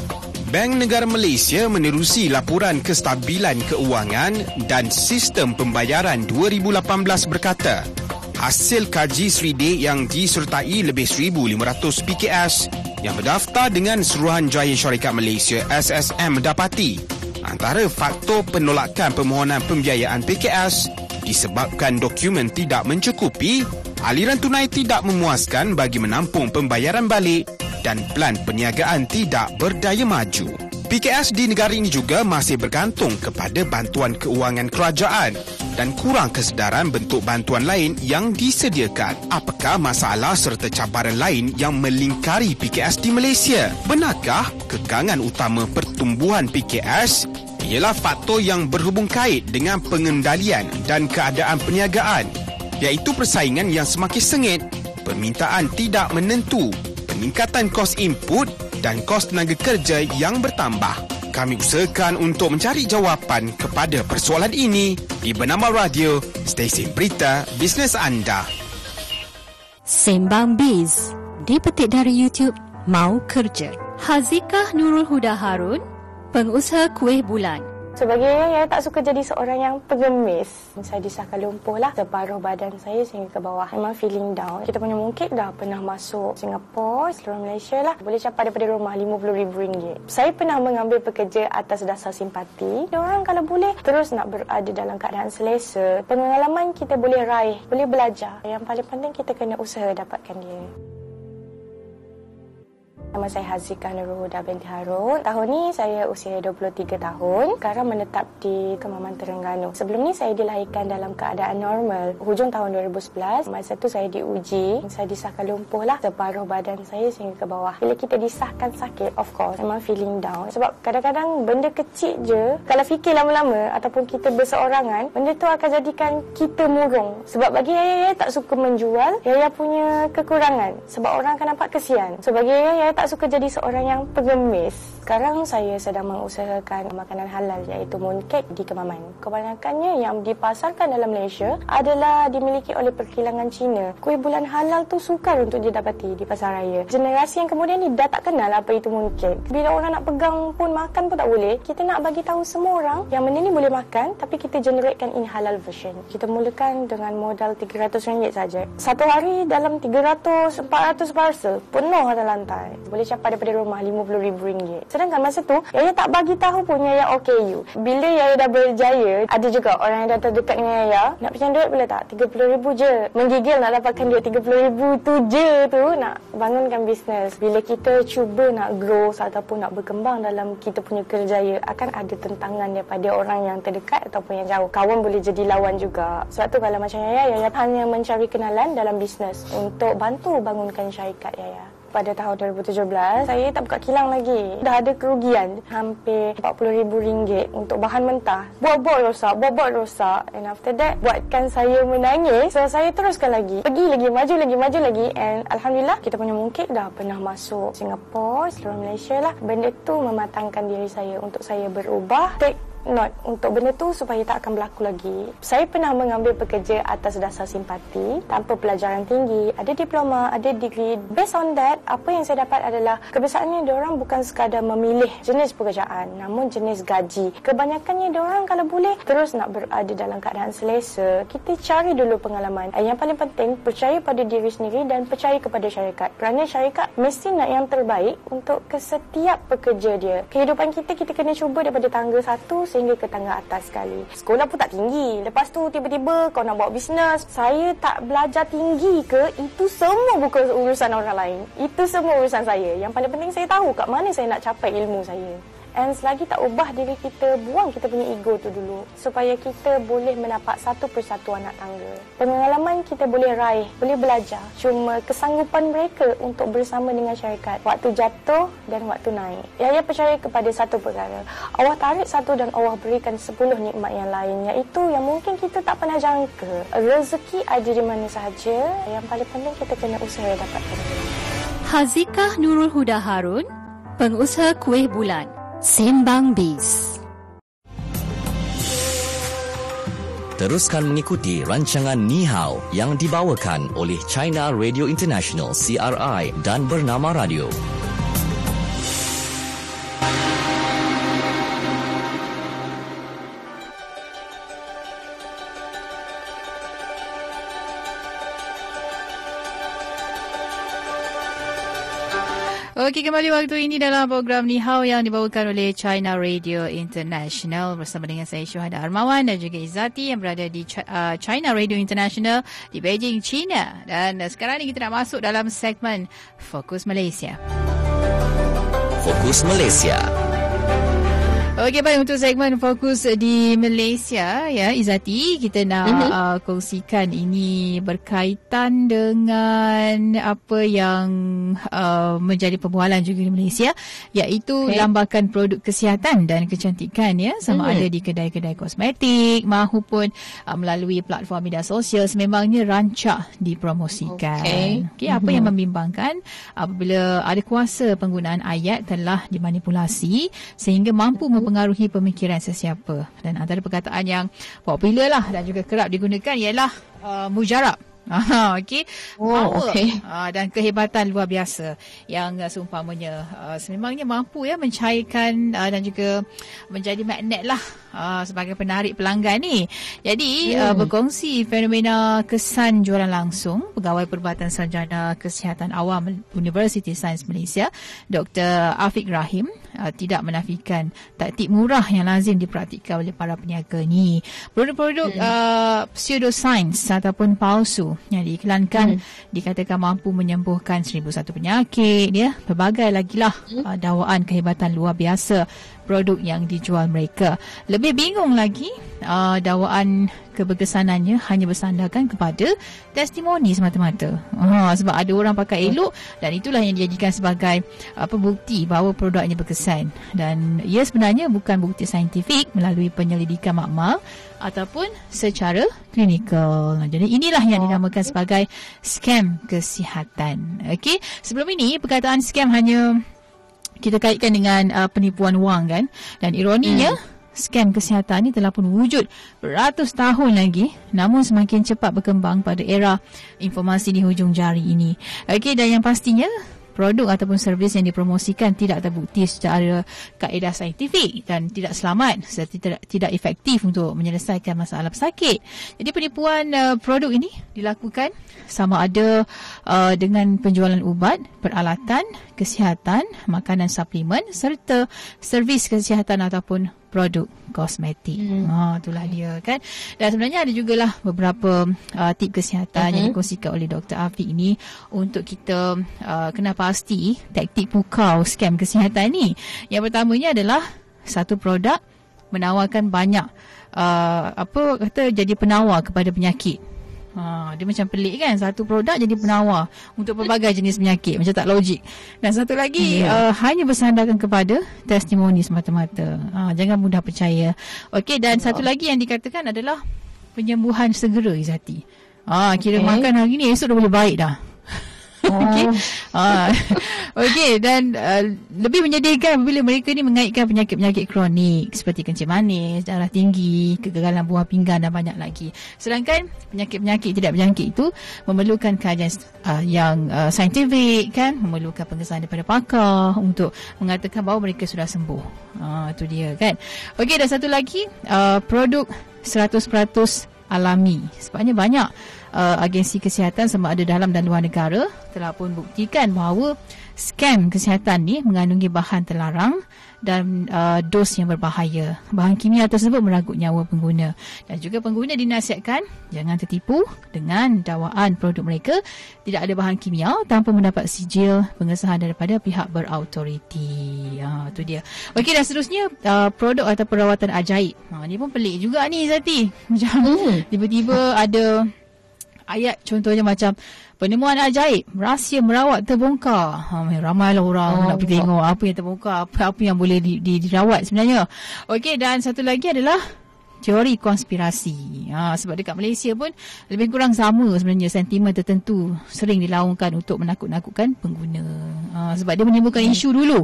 Bank Negara Malaysia menerusi laporan kestabilan keuangan dan sistem pembayaran 2018 berkata, hasil kaji 3D yang disertai lebih 1,500 PKS yang berdaftar dengan Suruhanjaya Syarikat Malaysia SSM dapati antara faktor penolakan permohonan pembiayaan PKS disebabkan dokumen tidak mencukupi, aliran tunai tidak memuaskan bagi menampung pembayaran balik dan plan perniagaan tidak berdaya maju. PKS di negara ini juga masih bergantung kepada bantuan keuangan kerajaan dan kurang kesedaran bentuk bantuan lain yang disediakan. Apakah masalah serta cabaran lain yang melingkari PKS di Malaysia? Benarkah kekangan utama pertumbuhan PKS ialah faktor yang berhubung kait dengan pengendalian dan keadaan perniagaan iaitu persaingan yang semakin sengit, permintaan tidak menentu, peningkatan kos input dan kos tenaga kerja yang bertambah. Kami usahakan untuk mencari jawapan kepada persoalan ini di Bernama Radio, stesen berita bisnes anda. Sembang Biz dipetik dari YouTube Mau Kerja. Hazikah Nurul Huda Harun pengusaha kuih bulan. Sebagai saya tak suka jadi seorang yang pengemis. Saya disahkan lumpuh lah separuh badan saya sehingga ke bawah. Memang feeling down. Kita punya mungkin dah pernah masuk Singapura, seluruh Malaysia lah. Boleh capai daripada rumah RM50,000. Saya pernah mengambil pekerja atas dasar simpati. Orang kalau boleh terus nak berada dalam keadaan selesa. Pengalaman kita boleh raih, boleh belajar. Yang paling penting kita kena usaha dapatkan dia. Nama saya Hazika Nurul Huda binti Harun. Tahun ni saya usia 23 tahun. Sekarang menetap di Kemaman Terengganu. Sebelum ni saya dilahirkan dalam keadaan normal. Hujung tahun 2011, masa tu saya diuji. Saya disahkan lumpuh lah separuh badan saya sehingga ke bawah. Bila kita disahkan sakit, of course, memang feeling down. Sebab kadang-kadang benda kecil je, kalau fikir lama-lama ataupun kita berseorangan, benda tu akan jadikan kita murung. Sebab bagi Yaya, Yaya tak suka menjual. Yaya punya kekurangan. Sebab orang akan nampak kesian. So bagi Yaya, Yaya tak suka jadi seorang yang pengemis. Sekarang saya sedang mengusahakan makanan halal iaitu mooncake di Kemaman. Kebanyakannya yang dipasarkan dalam Malaysia adalah dimiliki oleh perkilangan Cina. Kuih bulan halal tu sukar untuk didapati di pasar raya. Generasi yang kemudian ni dah tak kenal apa itu mooncake. Bila orang nak pegang pun makan pun tak boleh. Kita nak bagi tahu semua orang yang benda ni boleh makan tapi kita generatekan in halal version. Kita mulakan dengan modal RM300 saja. Satu hari dalam 300 400 parcel penuh atas lantai. Boleh capai daripada rumah RM50,000. Sedangkan masa tu, Yaya tak bagi tahu pun Yaya OKU. Bila Yaya dah berjaya, ada juga orang yang dah terdekat dengan Yaya, nak pinjam duit boleh tak? RM30,000 je. Menggigil nak dapatkan duit RM30,000 tu je tu nak bangunkan bisnes. Bila kita cuba nak grow ataupun nak berkembang dalam kita punya kerjaya, akan ada tentangan daripada orang yang terdekat ataupun yang jauh. Kawan boleh jadi lawan juga. Sebab tu kalau macam Yaya, Yaya hanya mencari kenalan dalam bisnes untuk bantu bangunkan syarikat Yaya pada tahun 2017 saya tak buka kilang lagi. Dah ada kerugian hampir RM40,000 untuk bahan mentah. Buat-buat rosak buat-buat rosak. And after that buatkan saya menangis. So saya teruskan lagi. Pergi lagi maju lagi maju lagi. And Alhamdulillah kita punya mungkit dah pernah masuk Singapura seluruh Malaysia lah. Benda tu mematangkan diri saya untuk saya berubah. Take not untuk benda tu supaya tak akan berlaku lagi. Saya pernah mengambil pekerja atas dasar simpati tanpa pelajaran tinggi, ada diploma, ada degree. Based on that, apa yang saya dapat adalah kebiasaannya orang bukan sekadar memilih jenis pekerjaan, namun jenis gaji. Kebanyakannya orang kalau boleh terus nak berada dalam keadaan selesa, kita cari dulu pengalaman. Yang paling penting, percaya pada diri sendiri dan percaya kepada syarikat. Kerana syarikat mesti nak yang terbaik untuk kesetiap pekerja dia. Kehidupan kita, kita kena cuba daripada tangga satu sehingga ke tangga atas sekali. Sekolah pun tak tinggi. Lepas tu tiba-tiba kau nak buat bisnes. Saya tak belajar tinggi ke? Itu semua bukan urusan orang lain. Itu semua urusan saya. Yang paling penting saya tahu kat mana saya nak capai ilmu saya. And selagi tak ubah diri kita, buang kita punya ego tu dulu. Supaya kita boleh menapak satu persatu anak tangga. Pengalaman kita boleh raih, boleh belajar. Cuma kesanggupan mereka untuk bersama dengan syarikat. Waktu jatuh dan waktu naik. Yaya percaya kepada satu perkara. Allah tarik satu dan Allah berikan sepuluh nikmat yang lain. Iaitu yang mungkin kita tak pernah jangka. Rezeki ada di mana sahaja. Yang paling penting kita kena usaha dapatkan. Hazikah Nurul Huda Harun, pengusaha kuih bulan. Sembang Bis. Teruskan mengikuti rancangan Ni Hao yang dibawakan oleh China Radio International CRI dan Bernama Radio. Okey, kembali waktu ini dalam program Ni Hao yang dibawakan oleh China Radio International bersama dengan saya Syuhada Armawan dan juga Izati yang berada di uh, China Radio International di Beijing, China. Dan uh, sekarang ni kita nak masuk dalam segmen Fokus Malaysia. Fokus Malaysia. Okey baik untuk segmen fokus di Malaysia ya Izati kita nak mm-hmm. uh, kongsikan ini berkaitan dengan apa yang uh, menjadi perbualan juga di Malaysia iaitu okay. lambakan produk kesihatan dan kecantikan ya sama mm-hmm. ada di kedai-kedai kosmetik mahupun uh, melalui platform media sosial sememangnya rancak dipromosikan. Okey okay, apa mm-hmm. yang membimbangkan apabila ada kuasa penggunaan ayat telah dimanipulasi sehingga mampu mm-hmm mempengaruhi pemikiran sesiapa. Dan antara perkataan yang popular lah dan juga kerap digunakan ialah uh, mujarab. Ah, okey. Oh, okay. Uh, dan kehebatan luar biasa yang uh, seumpamanya uh, sememangnya mampu ya mencairkan uh, dan juga menjadi magnet lah uh, sebagai penarik pelanggan ni. Jadi hmm. uh, berkongsi fenomena kesan jualan langsung pegawai perubatan sarjana kesihatan awam University Science Malaysia Dr. Afiq Rahim uh, tidak menafikan taktik murah yang lazim dipraktikkan oleh para peniaga ni. Produk-produk hmm. uh, pseudoscience ataupun palsu yang diiklankan hmm. dikatakan mampu menyembuhkan seribu satu penyakit ya pelbagai lagi lah hmm. uh, dakwaan kehebatan luar biasa produk yang dijual mereka lebih bingung lagi uh, dakwaan keberkesanannya hanya bersandarkan kepada testimoni semata-mata. Uh, sebab ada orang pakai elok dan itulah yang dijadikan sebagai apa uh, bukti bahawa produknya berkesan. Dan ia sebenarnya bukan bukti saintifik melalui penyelidikan makmal ataupun secara klinikal. Jadi inilah yang dinamakan sebagai scam kesihatan. Okey, sebelum ini perkataan scam hanya kita kaitkan dengan uh, penipuan wang kan dan ironinya hmm skam kesihatan ini telah pun wujud beratus tahun lagi namun semakin cepat berkembang pada era informasi di hujung jari ini. Okey dan yang pastinya produk ataupun servis yang dipromosikan tidak terbukti secara kaedah saintifik dan tidak selamat serta tidak, tidak efektif untuk menyelesaikan masalah pesakit. Jadi penipuan uh, produk ini dilakukan sama ada uh, dengan penjualan ubat, peralatan, kesihatan, makanan suplemen serta servis kesihatan ataupun produk kosmetik. Hmm. Ha itulah dia kan. Dan sebenarnya ada jugalah beberapa uh, tip kesihatan uh-huh. yang dikongsikan oleh Dr. Afiq ini untuk kita uh, kena pasti taktik pukau scam kesihatan ni. Yang pertamanya adalah satu produk menawarkan banyak uh, apa kata jadi penawar kepada penyakit. Ha, dia macam pelik kan? Satu produk jadi penawar Untuk pelbagai jenis penyakit. Macam tak logik. Dan satu lagi yeah. uh, Hanya bersandarkan kepada Testimoni semata-mata. Ha, Jangan mudah percaya. Okey dan oh. satu lagi yang dikatakan adalah Penyembuhan segera Izati. Ha, Kira okay. makan hari ni Esok dah boleh baik dah Okey. Ah. Okey dan uh, lebih menyedihkan bila mereka ni mengaitkan penyakit-penyakit kronik seperti kencing manis, darah tinggi, kegagalan buah pinggang dan banyak lagi. Sedangkan penyakit-penyakit tidak berjangkit itu memerlukan kajian uh, yang uh, saintifik kan, memerlukan pengesahan daripada pakar untuk mengatakan bahawa mereka sudah sembuh. Ah itu dia kan. Okey dan satu lagi uh, produk 100% alami. Sebabnya banyak uh, agensi kesihatan sama ada dalam dan luar negara telah pun buktikan bahawa skam kesihatan ni mengandungi bahan terlarang dan uh, dos yang berbahaya. Bahan kimia tersebut meragut nyawa pengguna dan juga pengguna dinasihatkan jangan tertipu dengan dakwaan produk mereka tidak ada bahan kimia tanpa mendapat sijil pengesahan daripada pihak berautoriti. Ha tu dia. Okey dan seterusnya uh, produk atau perawatan ajaib. Ha ni pun pelik juga ni Zati. Macam hmm. tiba-tiba ada ayat contohnya macam penemuan ajaib rahsia merawat terbongkar ha, ramailah orang oh, nak pergi tengok apa yang terbongkar apa apa yang boleh di, di, dirawat sebenarnya okey dan satu lagi adalah teori konspirasi. Ha, sebab dekat Malaysia pun lebih kurang sama sebenarnya sentimen tertentu sering dilaungkan untuk menakut-nakutkan pengguna. Ha, sebab dia menimbulkan isu dulu.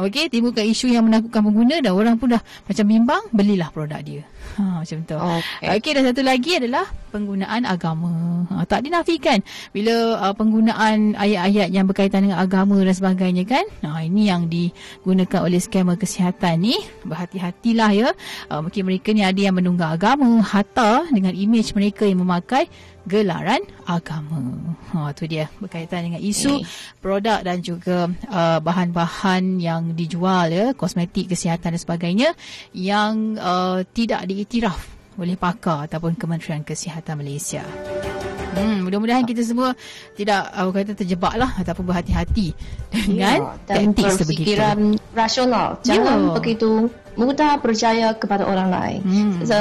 Okey, timbulkan isu yang menakutkan pengguna dan orang pun dah macam bimbang, belilah produk dia. Ha, macam tu. Okey, okay, dan satu lagi adalah penggunaan agama. Ha, tak dinafikan bila uh, penggunaan ayat-ayat yang berkaitan dengan agama dan sebagainya kan. Ha, ini yang digunakan oleh skamer kesihatan ni. Berhati-hatilah ya. Uh, mungkin mereka ni ada yang menunggang agama, hatta dengan imej mereka yang memakai gelaran agama. Ha tu dia berkaitan dengan isu okay. produk dan juga uh, bahan-bahan yang dijual ya, kosmetik, kesihatan dan sebagainya yang uh, tidak diiktiraf oleh pakar ataupun Kementerian Kesihatan Malaysia. Hmm, mudah-mudahan kita semua tidak uh, kata terjebaklah ataupun berhati-hati dengan ya, taktik sebegitu. Dan rasional. Jangan ya. begitu mudah percaya kepada orang lain. Hmm. So,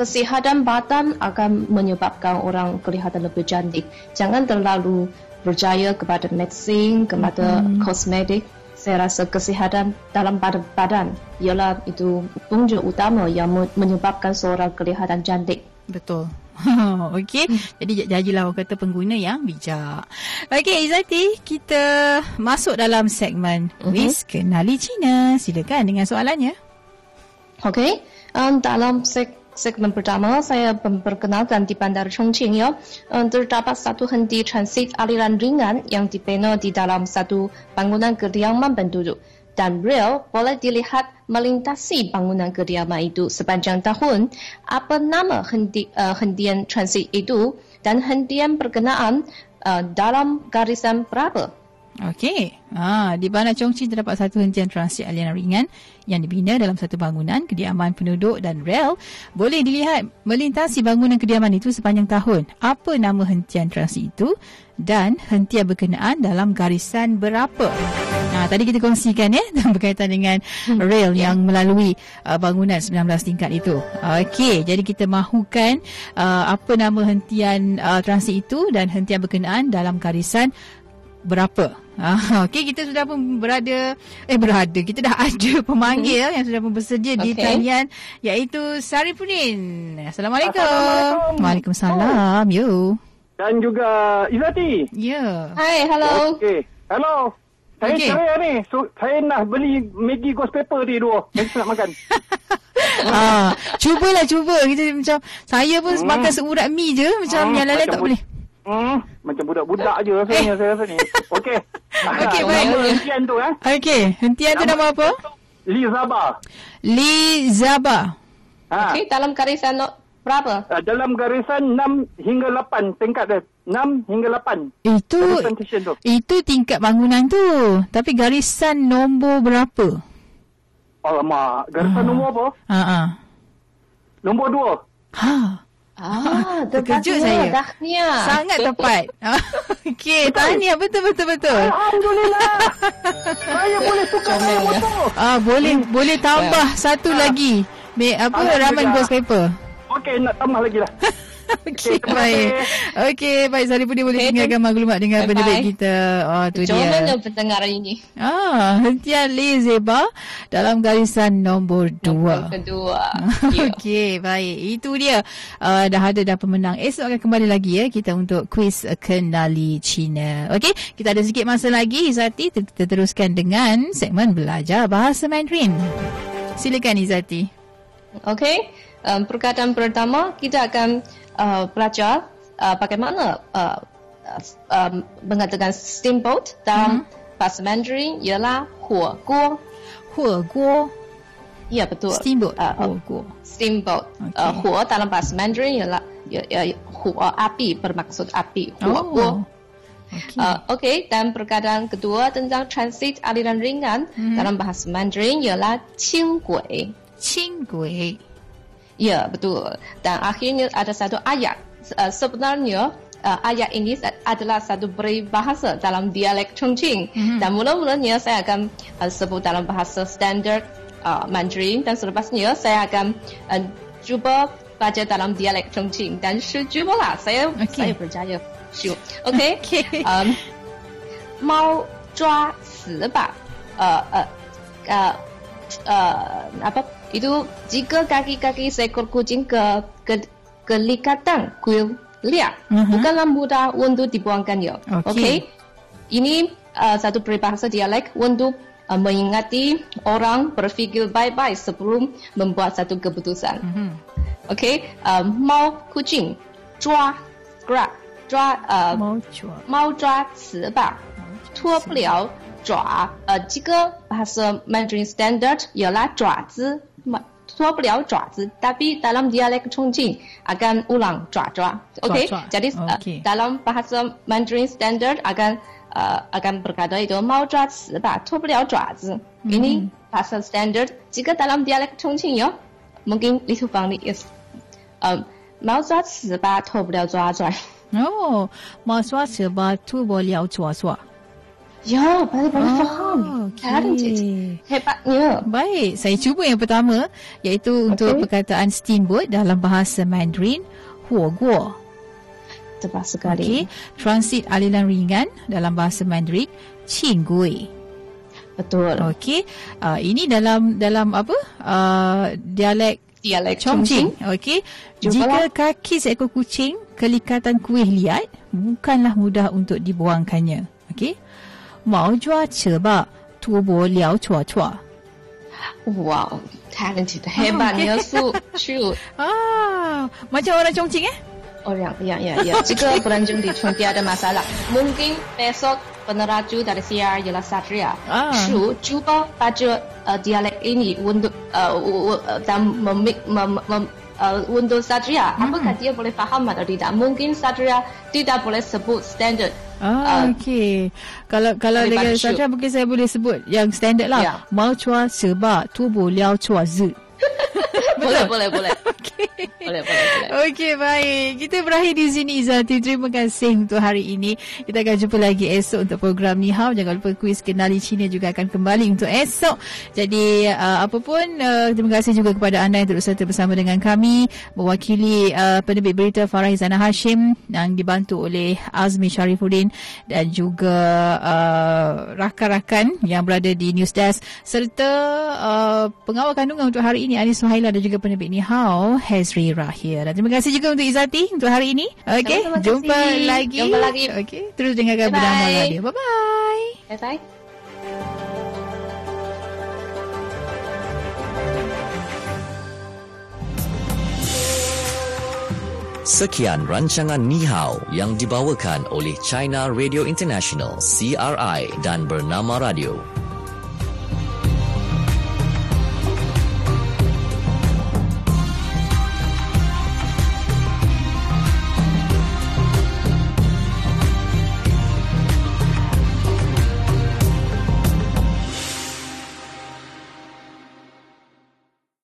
kesihatan badan akan menyebabkan orang kelihatan lebih cantik. Jangan terlalu percaya kepada medicine, kepada hmm. kosmetik. Saya rasa kesihatan dalam badan ialah itu punca utama yang menyebabkan seorang kelihatan cantik. Betul. Okey. Jadi jadilah orang kata pengguna yang bijak. Okey, Izati, kita masuk dalam segmen uh-huh. Wiz Kenali Cina. Silakan dengan soalannya. Okey. Um, dalam segmen segmen pertama saya memperkenalkan di Bandar Chongqing ya. Um, terdapat satu henti transit aliran ringan yang dibina di dalam satu bangunan kediaman penduduk. Dan rel boleh dilihat melintasi bangunan kediaman itu sepanjang tahun. Apa nama henti, uh, hentian transit itu dan hentian berkenaan uh, dalam garisan berapa? Okey. Ha, di Bandar Chongqing terdapat satu hentian transit aliran ringan yang dibina dalam satu bangunan kediaman penduduk dan rel boleh dilihat melintasi bangunan kediaman itu sepanjang tahun. Apa nama hentian transit itu dan hentian berkenaan dalam garisan berapa? Ha, tadi kita kongsikan ya berkaitan dengan hmm. rel yeah. yang melalui uh, bangunan 19 tingkat itu. Okey, jadi kita mahukan uh, apa nama hentian uh, transit itu dan hentian berkenaan dalam garisan berapa? Ah, okey kita sudah pun berada eh berada kita dah ada pemanggil hmm. yang sudah pun bersedia okay. di talian iaitu Saripudin. Assalamualaikum. Assalamualaikum. Waalaikumsalam. Oh. Yo. Dan juga Izati. Ya. Yeah. Hai, hello. Okey. Hello. Saya Okey. cerai ni. So, saya nak beli Maggi ghost pepper ni dua. Yang saya nak makan. ah, cubalah cuba kita macam saya pun Hmm. makan seurat mi je macam Hmm, yang lain tak boleh. Hmm, macam budak-budak je rasanya saya rasa ni. Okey. Okey, Ah, baik. Nama hentian tu eh. Okey, hentian tu nama apa? Li Zaba. Li Zaba. Ha. Okey, dalam garisan no, berapa? Uh, dalam garisan 6 hingga 8 tingkat dia. 6 hingga 8. Itu tu. itu tingkat bangunan tu. Tapi garisan nombor berapa? Alamak, garisan nombor apa? Ha ah. Nombor 2. Ha. Ah, Terkejut tepatnya, saya. Dahnya. Sangat tepat. Okey, tahniah betul betul betul. Alhamdulillah. saya boleh tukar saya motor. Ah boleh boleh tambah satu lagi. Me, apa ramen ghost paper. Okey, nak tambah lagi lah. Okey, baik. Okey, baik. Sari Pudi boleh Okey, tinggalkan maklumat dengan penerbit kita. Oh, tu Macam dia. mana pendengar ini? Ah, hentian Lee Zeba dalam garisan nombor dua. Nombor kedua. Okey, baik. Itu dia. Uh, dah ada dah pemenang. Esok akan kembali lagi ya kita untuk kuis kenali Cina. Okey, kita ada sikit masa lagi Izati kita teruskan dengan segmen belajar bahasa Mandarin. Silakan Izati. Okey, um, perkataan pertama kita akan uh, belajar uh, bagaimana uh, uh, um, mengatakan steamboat dalam bahasa Mandarin ialah 火锅. 火锅 Ya betul. steamboat Uh, 火锅 steamboat. Okey. Uh, 火 dalam bahasa Mandarin ialah ya, ya, 火 api bermaksud api. 火锅. Oh. Okey. Uh, Okey, dan perkataan kedua tentang transit aliran ringan dalam bahasa Mandarin ialah 轻轨. 轻轨 Ya, betul. Dan akhirnya ada satu ayat. Uh, sebenarnya uh, ayat ini sa- adalah satu peribahasa dalam dialek Chongqing. Mhm. Dan mula-mulanya saya akan uh, sebut dalam bahasa standard uh, Mandarin dan selepasnya saya akan uh, cuba baca dalam dialek Chongqing. Dan cubalah saya Okey. saya berjaya. Sure. Okey. Okey. Um, 猫抓死吧，呃呃呃呃apa itu jika kaki-kaki seekor kucing ke ke kelikatan kuil liar Mhm. bukanlah mudah untuk dibuangkannya. Okey. Okey. Ini uh, satu peribahasa dialek untuk uh, mengingati orang berfikir baik-baik sebelum membuat satu keputusan. Mhm. Okey, um, mau kucing 抓 grab 抓呃猫抓猫抓糍粑，脱不了爪。呃，这个 bahasa Mandarin Standard ialah 爪子 缩不了爪子，tapi dalam dialek Chongqing akan ulang 爪爪，OK，jadi dalam bahasa Mandarin standard akan akan berkata itu 猫抓瓷吧，脱不了爪子。Ini bahasa standard jika dalam dialek Chongqing yo mungkin little funny is，呃，猫抓瓷吧，脱不了爪爪。哦，猫抓瓷吧，脱不了爪爪。Ya, paling paling ah, faham. Okay. Cara cik. Hebatnya. Baik, saya cuba yang pertama iaitu okay. untuk perkataan steamboat dalam bahasa Mandarin, huo guo. Tepat sekali. Okay. Transit aliran ringan dalam bahasa Mandarin, qing gui. Betul. Okey. Uh, ini dalam dalam apa? Uh, dialek dialek Chongqing. Okey. Jika kaki seekor kucing kelikatan kuih liat, bukanlah mudah untuk dibuangkannya. Okey. Mau jua ceba, tubo liao cua cua. Wow, talented. Hebatnya su cu Ah, macam orang Chongqing eh? orang. Ya, ya, ya. Jika berlanjut di Chong tiada masalah. Mungkin besok peneraju dari siar ialah Satria. Ah. Su cuba baca uh, dialek ini untuk uh, u- u- uh, dan memik mem, mem, uh, untuk Satria. Apakah dia boleh faham atau tidak? Mungkin Satria tidak boleh sebut standard. Ah, Ah. okey. Kalau kalau dengan saya mungkin saya boleh sebut yang standard lah. Ya. Mau cua ceba, tubo liao cua zi. boleh, boleh, boleh. Okey. Boleh, boleh. Okey, baik. Kita berakhir di sini Izati. Terima kasih untuk hari ini. Kita akan jumpa lagi esok untuk program Ni Hao. Jangan lupa kuis Kenali Cina juga akan kembali untuk esok. Jadi, uh, apa pun, uh, terima kasih juga kepada anda yang terus serta bersama dengan kami. Mewakili uh, penerbit berita Farah Izana Hashim yang dibantu oleh Azmi Sharifuddin dan juga uh, rakan-rakan yang berada di News Desk serta uh, pengawal kandungan untuk hari ini Anis Suhaila dan juga penerbit Ni Hao Hezri Rahir. Dan terima kasih juga untuk Izati untuk hari ini. Okey, jumpa lagi. Jumpa lagi. Okey, terus dengarkan Bye -bye. Radio. Bye-bye. Bye-bye. Sekian rancangan Ni Hao yang dibawakan oleh China Radio International CRI dan Bernama Radio.